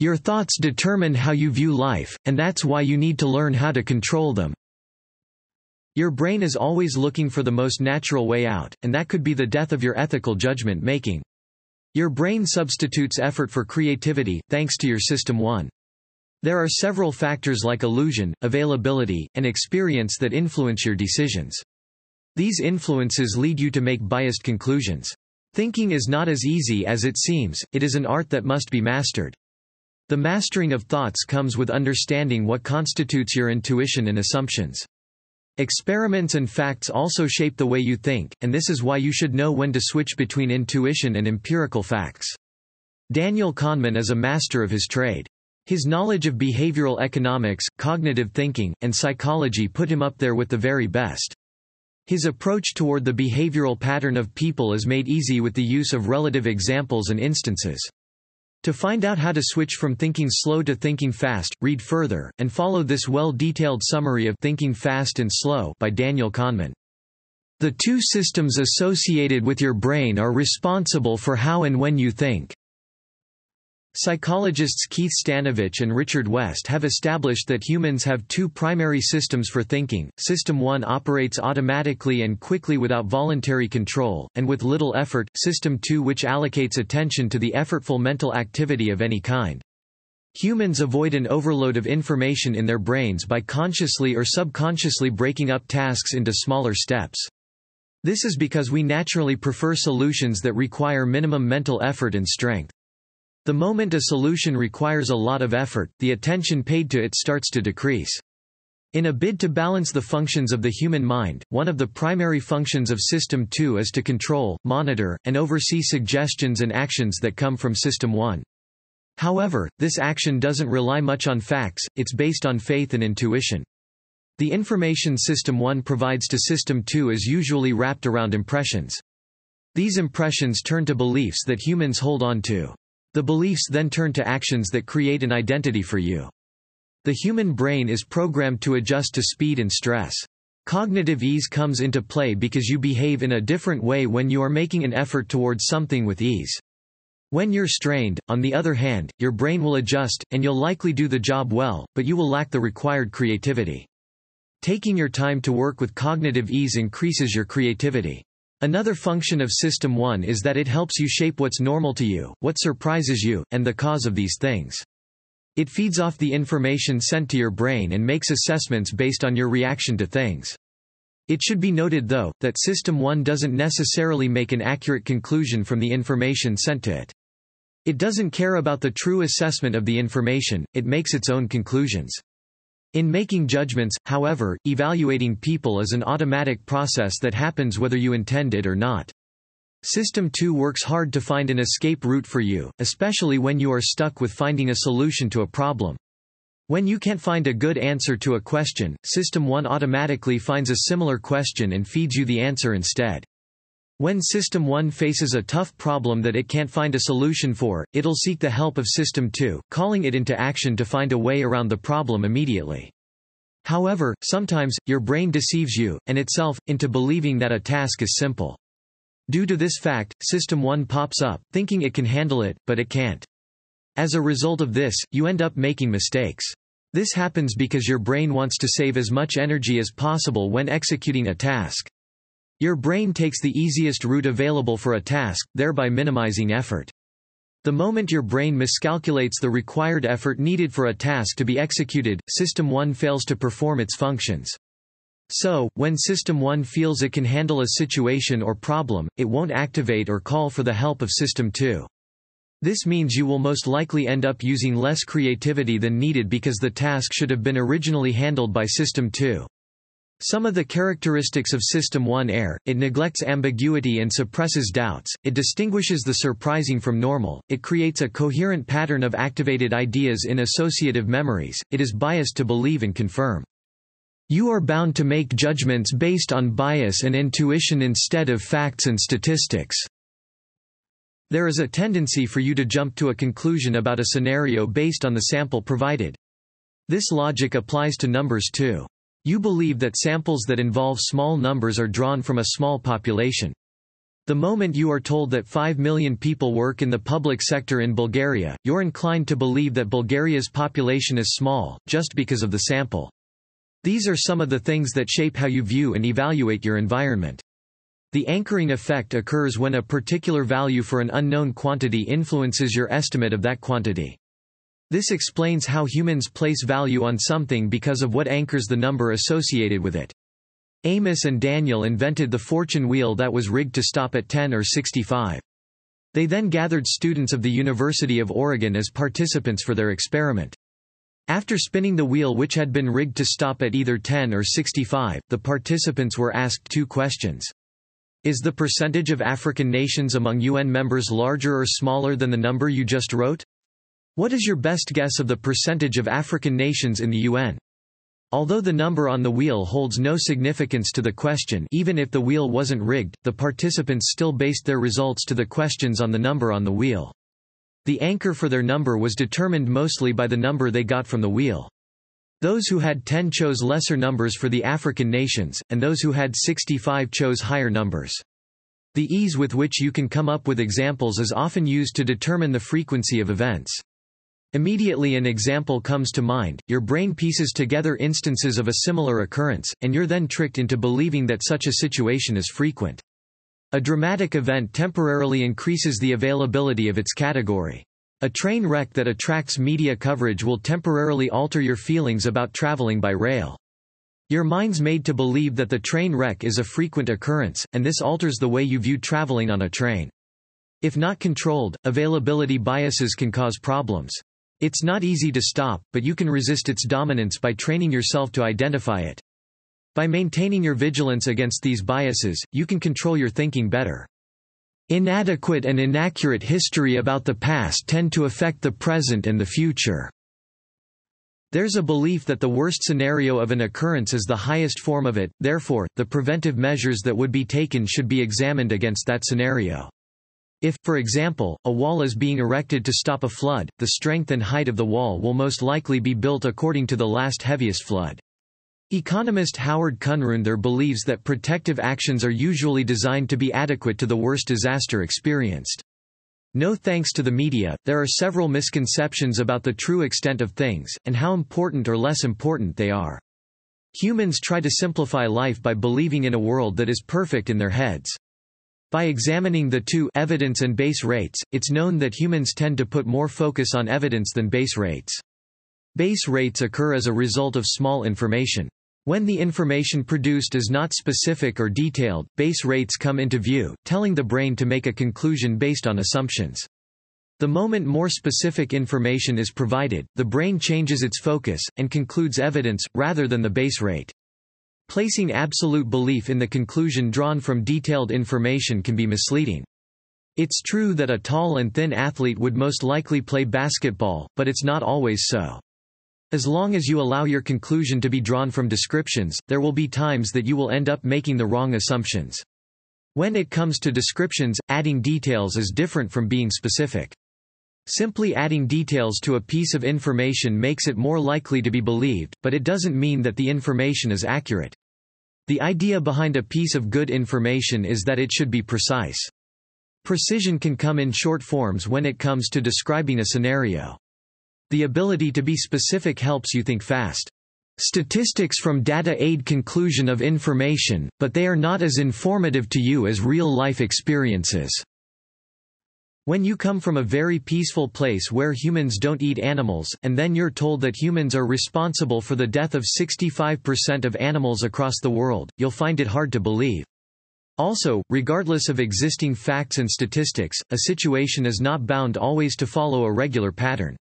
Your thoughts determine how you view life, and that's why you need to learn how to control them. Your brain is always looking for the most natural way out, and that could be the death of your ethical judgment making. Your brain substitutes effort for creativity, thanks to your System 1. There are several factors like illusion, availability, and experience that influence your decisions. These influences lead you to make biased conclusions. Thinking is not as easy as it seems, it is an art that must be mastered. The mastering of thoughts comes with understanding what constitutes your intuition and assumptions. Experiments and facts also shape the way you think, and this is why you should know when to switch between intuition and empirical facts. Daniel Kahneman is a master of his trade. His knowledge of behavioral economics, cognitive thinking, and psychology put him up there with the very best. His approach toward the behavioral pattern of people is made easy with the use of relative examples and instances. To find out how to switch from thinking slow to thinking fast, read further, and follow this well-detailed summary of Thinking Fast and Slow by Daniel Kahneman. The two systems associated with your brain are responsible for how and when you think. Psychologists Keith Stanovich and Richard West have established that humans have two primary systems for thinking. System 1 operates automatically and quickly without voluntary control, and with little effort, System 2 which allocates attention to the effortful mental activity of any kind. Humans avoid an overload of information in their brains by consciously or subconsciously breaking up tasks into smaller steps. This is because we naturally prefer solutions that require minimum mental effort and strength. The moment a solution requires a lot of effort, the attention paid to it starts to decrease. In a bid to balance the functions of the human mind, one of the primary functions of System 2 is to control, monitor, and oversee suggestions and actions that come from System 1. However, this action doesn't rely much on facts, it's based on faith and intuition. The information System 1 provides to System 2 is usually wrapped around impressions. These impressions turn to beliefs that humans hold on to. The beliefs then turn to actions that create an identity for you. The human brain is programmed to adjust to speed and stress. Cognitive ease comes into play because you behave in a different way when you are making an effort towards something with ease. When you're strained, on the other hand, your brain will adjust, and you'll likely do the job well, but you will lack the required creativity. Taking your time to work with cognitive ease increases your creativity. Another function of System 1 is that it helps you shape what's normal to you, what surprises you, and the cause of these things. It feeds off the information sent to your brain and makes assessments based on your reaction to things. It should be noted though, that System 1 doesn't necessarily make an accurate conclusion from the information sent to it. It doesn't care about the true assessment of the information, it makes its own conclusions. In making judgments, however, evaluating people is an automatic process that happens whether you intend it or not. System 2 works hard to find an escape route for you, especially when you are stuck with finding a solution to a problem. When you can't find a good answer to a question, System 1 automatically finds a similar question and feeds you the answer instead. When System 1 faces a tough problem that it can't find a solution for, it'll seek the help of System 2, calling it into action to find a way around the problem immediately. However, sometimes, your brain deceives you, and itself, into believing that a task is simple. Due to this fact, System 1 pops up, thinking it can handle it, but it can't. As a result of this, you end up making mistakes. This happens because your brain wants to save as much energy as possible when executing a task. Your brain takes the easiest route available for a task, thereby minimizing effort. The moment your brain miscalculates the required effort needed for a task to be executed, System 1 fails to perform its functions. So, when System 1 feels it can handle a situation or problem, it won't activate or call for the help of System 2. This means you will most likely end up using less creativity than needed because the task should have been originally handled by System 2. Some of the characteristics of System 1 are, it neglects ambiguity and suppresses doubts, it distinguishes the surprising from normal, it creates a coherent pattern of activated ideas in associative memories, it is biased to believe and confirm. You are bound to make judgments based on bias and intuition instead of facts and statistics. There is a tendency for you to jump to a conclusion about a scenario based on the sample provided. This logic applies to numbers too. You believe that samples that involve small numbers are drawn from a small population. The moment you are told that 5 million people work in the public sector in Bulgaria, you're inclined to believe that Bulgaria's population is small, just because of the sample. These are some of the things that shape how you view and evaluate your environment. The anchoring effect occurs when a particular value for an unknown quantity influences your estimate of that quantity. This explains how humans place value on something because of what anchors the number associated with it. Amos and Daniel invented the fortune wheel that was rigged to stop at 10 or 65. They then gathered students of the University of Oregon as participants for their experiment. After spinning the wheel which had been rigged to stop at either 10 or 65, the participants were asked two questions. Is the percentage of African nations among UN members larger or smaller than the number you just wrote? What is your best guess of the percentage of African nations in the UN? Although the number on the wheel holds no significance to the question even if the wheel wasn't rigged, the participants still based their results to the questions on the number on the wheel. The anchor for their number was determined mostly by the number they got from the wheel. Those who had 10 chose lesser numbers for the African nations, and those who had 65 chose higher numbers. The ease with which you can come up with examples is often used to determine the frequency of events. Immediately an example comes to mind, your brain pieces together instances of a similar occurrence, and you're then tricked into believing that such a situation is frequent. A dramatic event temporarily increases the availability of its category. A train wreck that attracts media coverage will temporarily alter your feelings about traveling by rail. Your mind's made to believe that the train wreck is a frequent occurrence, and this alters the way you view traveling on a train. If not controlled, availability biases can cause problems. It's not easy to stop, but you can resist its dominance by training yourself to identify it. By maintaining your vigilance against these biases, you can control your thinking better. Inadequate and inaccurate history about the past tend to affect the present and the future. There's a belief that the worst scenario of an occurrence is the highest form of it, therefore, the preventive measures that would be taken should be examined against that scenario. If, for example, a wall is being erected to stop a flood, the strength and height of the wall will most likely be built according to the last heaviest flood. Economist Howard Kunreuther believes that protective actions are usually designed to be adequate to the worst disaster experienced. No thanks to the media, there are several misconceptions about the true extent of things, and how important or less important they are. Humans try to simplify life by believing in a world that is perfect in their heads. By examining the two evidence and base rates, it's known that humans tend to put more focus on evidence than base rates. Base rates occur as a result of small information. When the information produced is not specific or detailed, base rates come into view, telling the brain to make a conclusion based on assumptions. The moment more specific information is provided, the brain changes its focus, and concludes evidence, rather than the base rate. Placing absolute belief in the conclusion drawn from detailed information can be misleading. It's true that a tall and thin athlete would most likely play basketball, but it's not always so. As long as you allow your conclusion to be drawn from descriptions, there will be times that you will end up making the wrong assumptions. When it comes to descriptions, adding details is different from being specific. Simply adding details to a piece of information makes it more likely to be believed, but it doesn't mean that the information is accurate. The idea behind a piece of good information is that it should be precise. Precision can come in short forms when it comes to describing a scenario. The ability to be specific helps you think fast. Statistics from data aid conclusion of information, but they are not as informative to you as real-life experiences. When you come from a very peaceful place where humans don't eat animals, and then you're told that humans are responsible for the death of 65% of animals across the world, you'll find it hard to believe. Also, regardless of existing facts and statistics, a situation is not bound always to follow a regular pattern.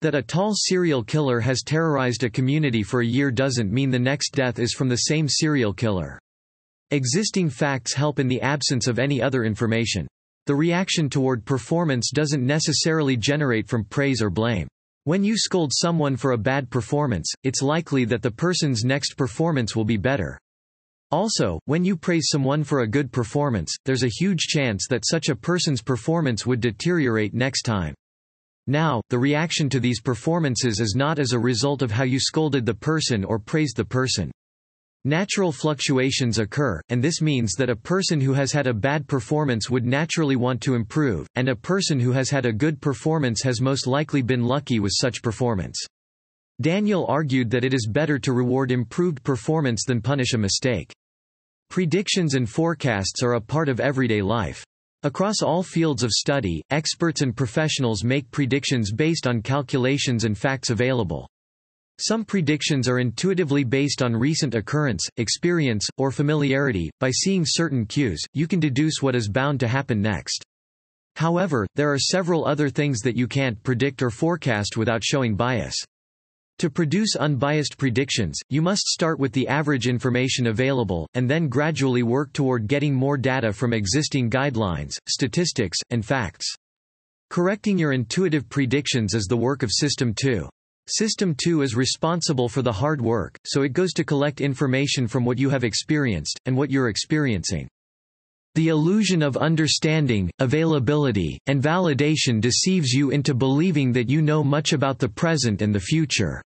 That a tall serial killer has terrorized a community for a year doesn't mean the next death is from the same serial killer. Existing facts help in the absence of any other information. The reaction toward performance doesn't necessarily generate from praise or blame. When you scold someone for a bad performance, it's likely that the person's next performance will be better. Also, when you praise someone for a good performance, there's a huge chance that such a person's performance would deteriorate next time. Now, the reaction to these performances is not as a result of how you scolded the person or praised the person. Natural fluctuations occur, and this means that a person who has had a bad performance would naturally want to improve, and a person who has had a good performance has most likely been lucky with such performance. Daniel argued that it is better to reward improved performance than punish a mistake. Predictions and forecasts are a part of everyday life. Across all fields of study, experts and professionals make predictions based on calculations and facts available. Some predictions are intuitively based on recent occurrence, experience, or familiarity. By seeing certain cues, you can deduce what is bound to happen next. However, there are several other things that you can't predict or forecast without showing bias. To produce unbiased predictions, you must start with the average information available, and then gradually work toward getting more data from existing guidelines, statistics, and facts. Correcting your intuitive predictions is the work of System 2. System 2 is responsible for the hard work, so it goes to collect information from what you have experienced, and what you're experiencing. The illusion of understanding, availability, and validation deceives you into believing that you know much about the present and the future.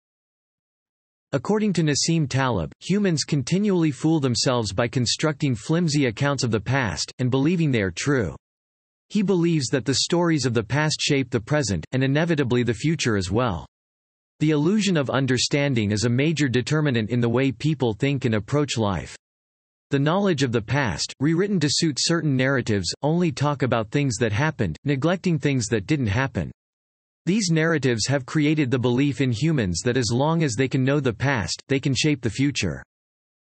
According to Nassim Taleb, humans continually fool themselves by constructing flimsy accounts of the past, and believing they are true. He believes that the stories of the past shape the present, and inevitably the future as well. The illusion of understanding is a major determinant in the way people think and approach life. The knowledge of the past, rewritten to suit certain narratives, only talk about things that happened, neglecting things that didn't happen. These narratives have created the belief in humans that as long as they can know the past, they can shape the future.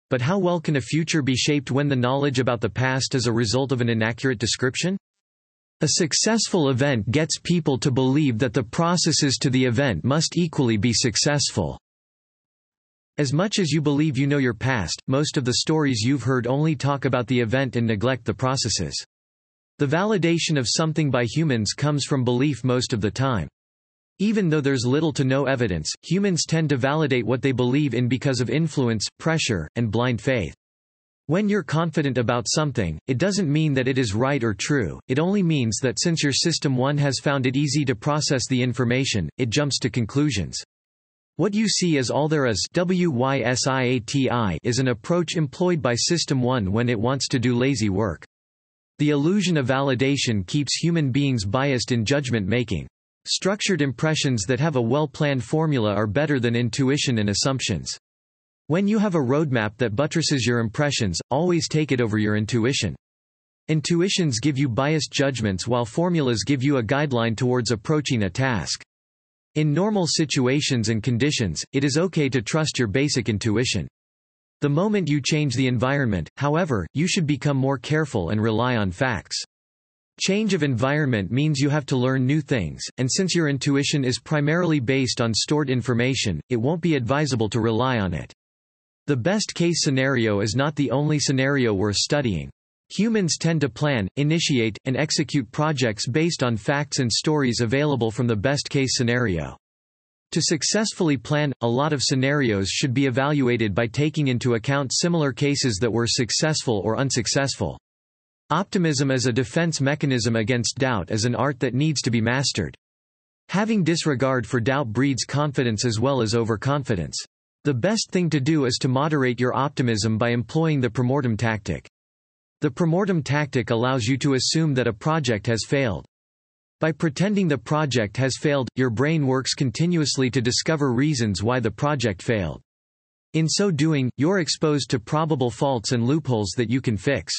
But how well can a future be shaped when the knowledge about the past is a result of an inaccurate description? A successful event gets people to believe that the processes to the event must equally be successful. As much as you believe you know your past, most of the stories you've heard only talk about the event and neglect the processes. The validation of something by humans comes from belief most of the time. Even though there's little to no evidence, humans tend to validate what they believe in because of influence, pressure, and blind faith. When you're confident about something, it doesn't mean that it is right or true, it only means that since your System 1 has found it easy to process the information, it jumps to conclusions. What you see as all there is WYSIATI is an approach employed by System 1 when it wants to do lazy work. The illusion of validation keeps human beings biased in judgment making. Structured impressions that have a well-planned formula are better than intuition and assumptions. When you have a roadmap that buttresses your impressions, always take it over your intuition. Intuitions give you biased judgments while formulas give you a guideline towards approaching a task. In normal situations and conditions, it is okay to trust your basic intuition. The moment you change the environment, however, you should become more careful and rely on facts. Change of environment means you have to learn new things, and since your intuition is primarily based on stored information, it won't be advisable to rely on it. The best case scenario is not the only scenario worth studying. Humans tend to plan, initiate, and execute projects based on facts and stories available from the best case scenario. To successfully plan, a lot of scenarios should be evaluated by taking into account similar cases that were successful or unsuccessful. Optimism as a defense mechanism against doubt is an art that needs to be mastered. Having disregard for doubt breeds confidence as well as overconfidence. The best thing to do is to moderate your optimism by employing the premortem tactic. The premortem tactic allows you to assume that a project has failed. By pretending the project has failed, your brain works continuously to discover reasons why the project failed. In so doing, you're exposed to probable faults and loopholes that you can fix.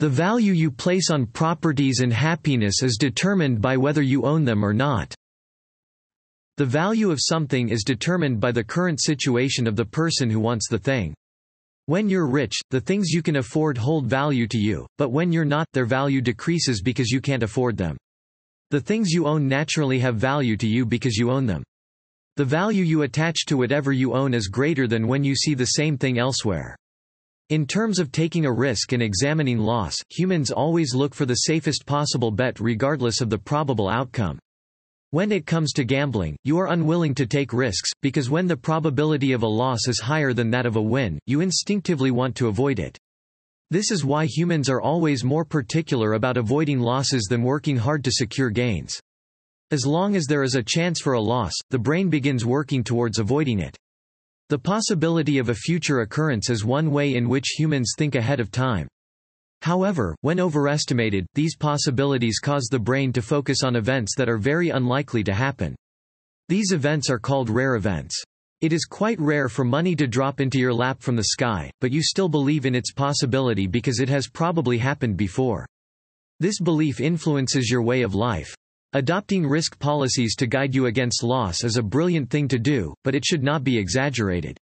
The value you place on properties and happiness is determined by whether you own them or not. The value of something is determined by the current situation of the person who wants the thing. When you're rich, the things you can afford hold value to you, but when you're not, their value decreases because you can't afford them. The things you own naturally have value to you because you own them. The value you attach to whatever you own is greater than when you see the same thing elsewhere. In terms of taking a risk and examining loss, humans always look for the safest possible bet regardless of the probable outcome. When it comes to gambling, you are unwilling to take risks, because when the probability of a loss is higher than that of a win, you instinctively want to avoid it. This is why humans are always more particular about avoiding losses than working hard to secure gains. As long as there is a chance for a loss, the brain begins working towards avoiding it. The possibility of a future occurrence is one way in which humans think ahead of time. However, when overestimated, these possibilities cause the brain to focus on events that are very unlikely to happen. These events are called rare events. It is quite rare for money to drop into your lap from the sky, but you still believe in its possibility because it has probably happened before. This belief influences your way of life. Adopting risk policies to guide you against loss is a brilliant thing to do, but it should not be exaggerated.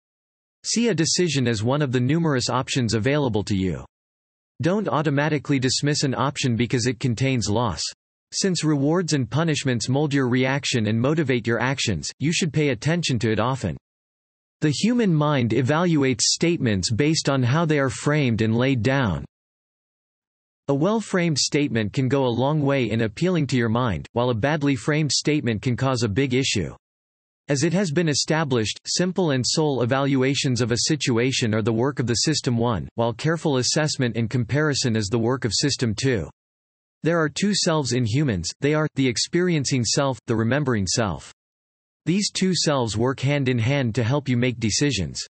See a decision as one of the numerous options available to you. Don't automatically dismiss an option because it contains loss. Since rewards and punishments mold your reaction and motivate your actions, you should pay attention to it often. The human mind evaluates statements based on how they are framed and laid down. A well-framed statement can go a long way in appealing to your mind, while a badly framed statement can cause a big issue. As it has been established, simple and sole evaluations of a situation are the work of the System 1, while careful assessment and comparison is the work of System 2. There are two selves in humans, they are, the experiencing self, the remembering self. These two selves work hand in hand to help you make decisions.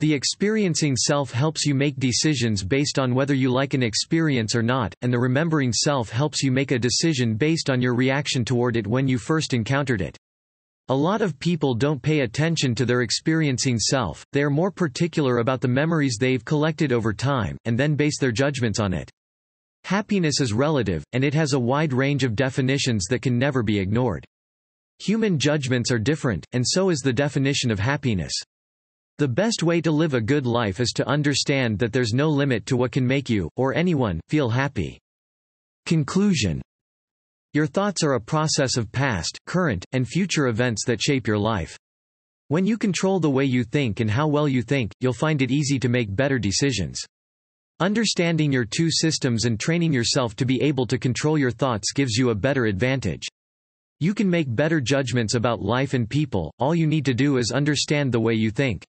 The experiencing self helps you make decisions based on whether you like an experience or not, and the remembering self helps you make a decision based on your reaction toward it when you first encountered it. A lot of people don't pay attention to their experiencing self, they are more particular about the memories they've collected over time, and then base their judgments on it. Happiness is relative, and it has a wide range of definitions that can never be ignored. Human judgments are different, and so is the definition of happiness. The best way to live a good life is to understand that there's no limit to what can make you, or anyone, feel happy. Conclusion Your thoughts are a process of past, current, and future events that shape your life. When you control the way you think and how well you think, you'll find it easy to make better decisions. Understanding your two systems and training yourself to be able to control your thoughts gives you a better advantage. You can make better judgments about life and people, all you need to do is understand the way you think.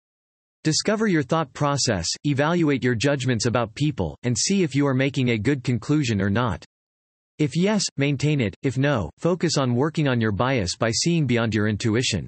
Discover your thought process, evaluate your judgments about people, and see if you are making a good conclusion or not. If yes, maintain it, if no, focus on working on your bias by seeing beyond your intuition.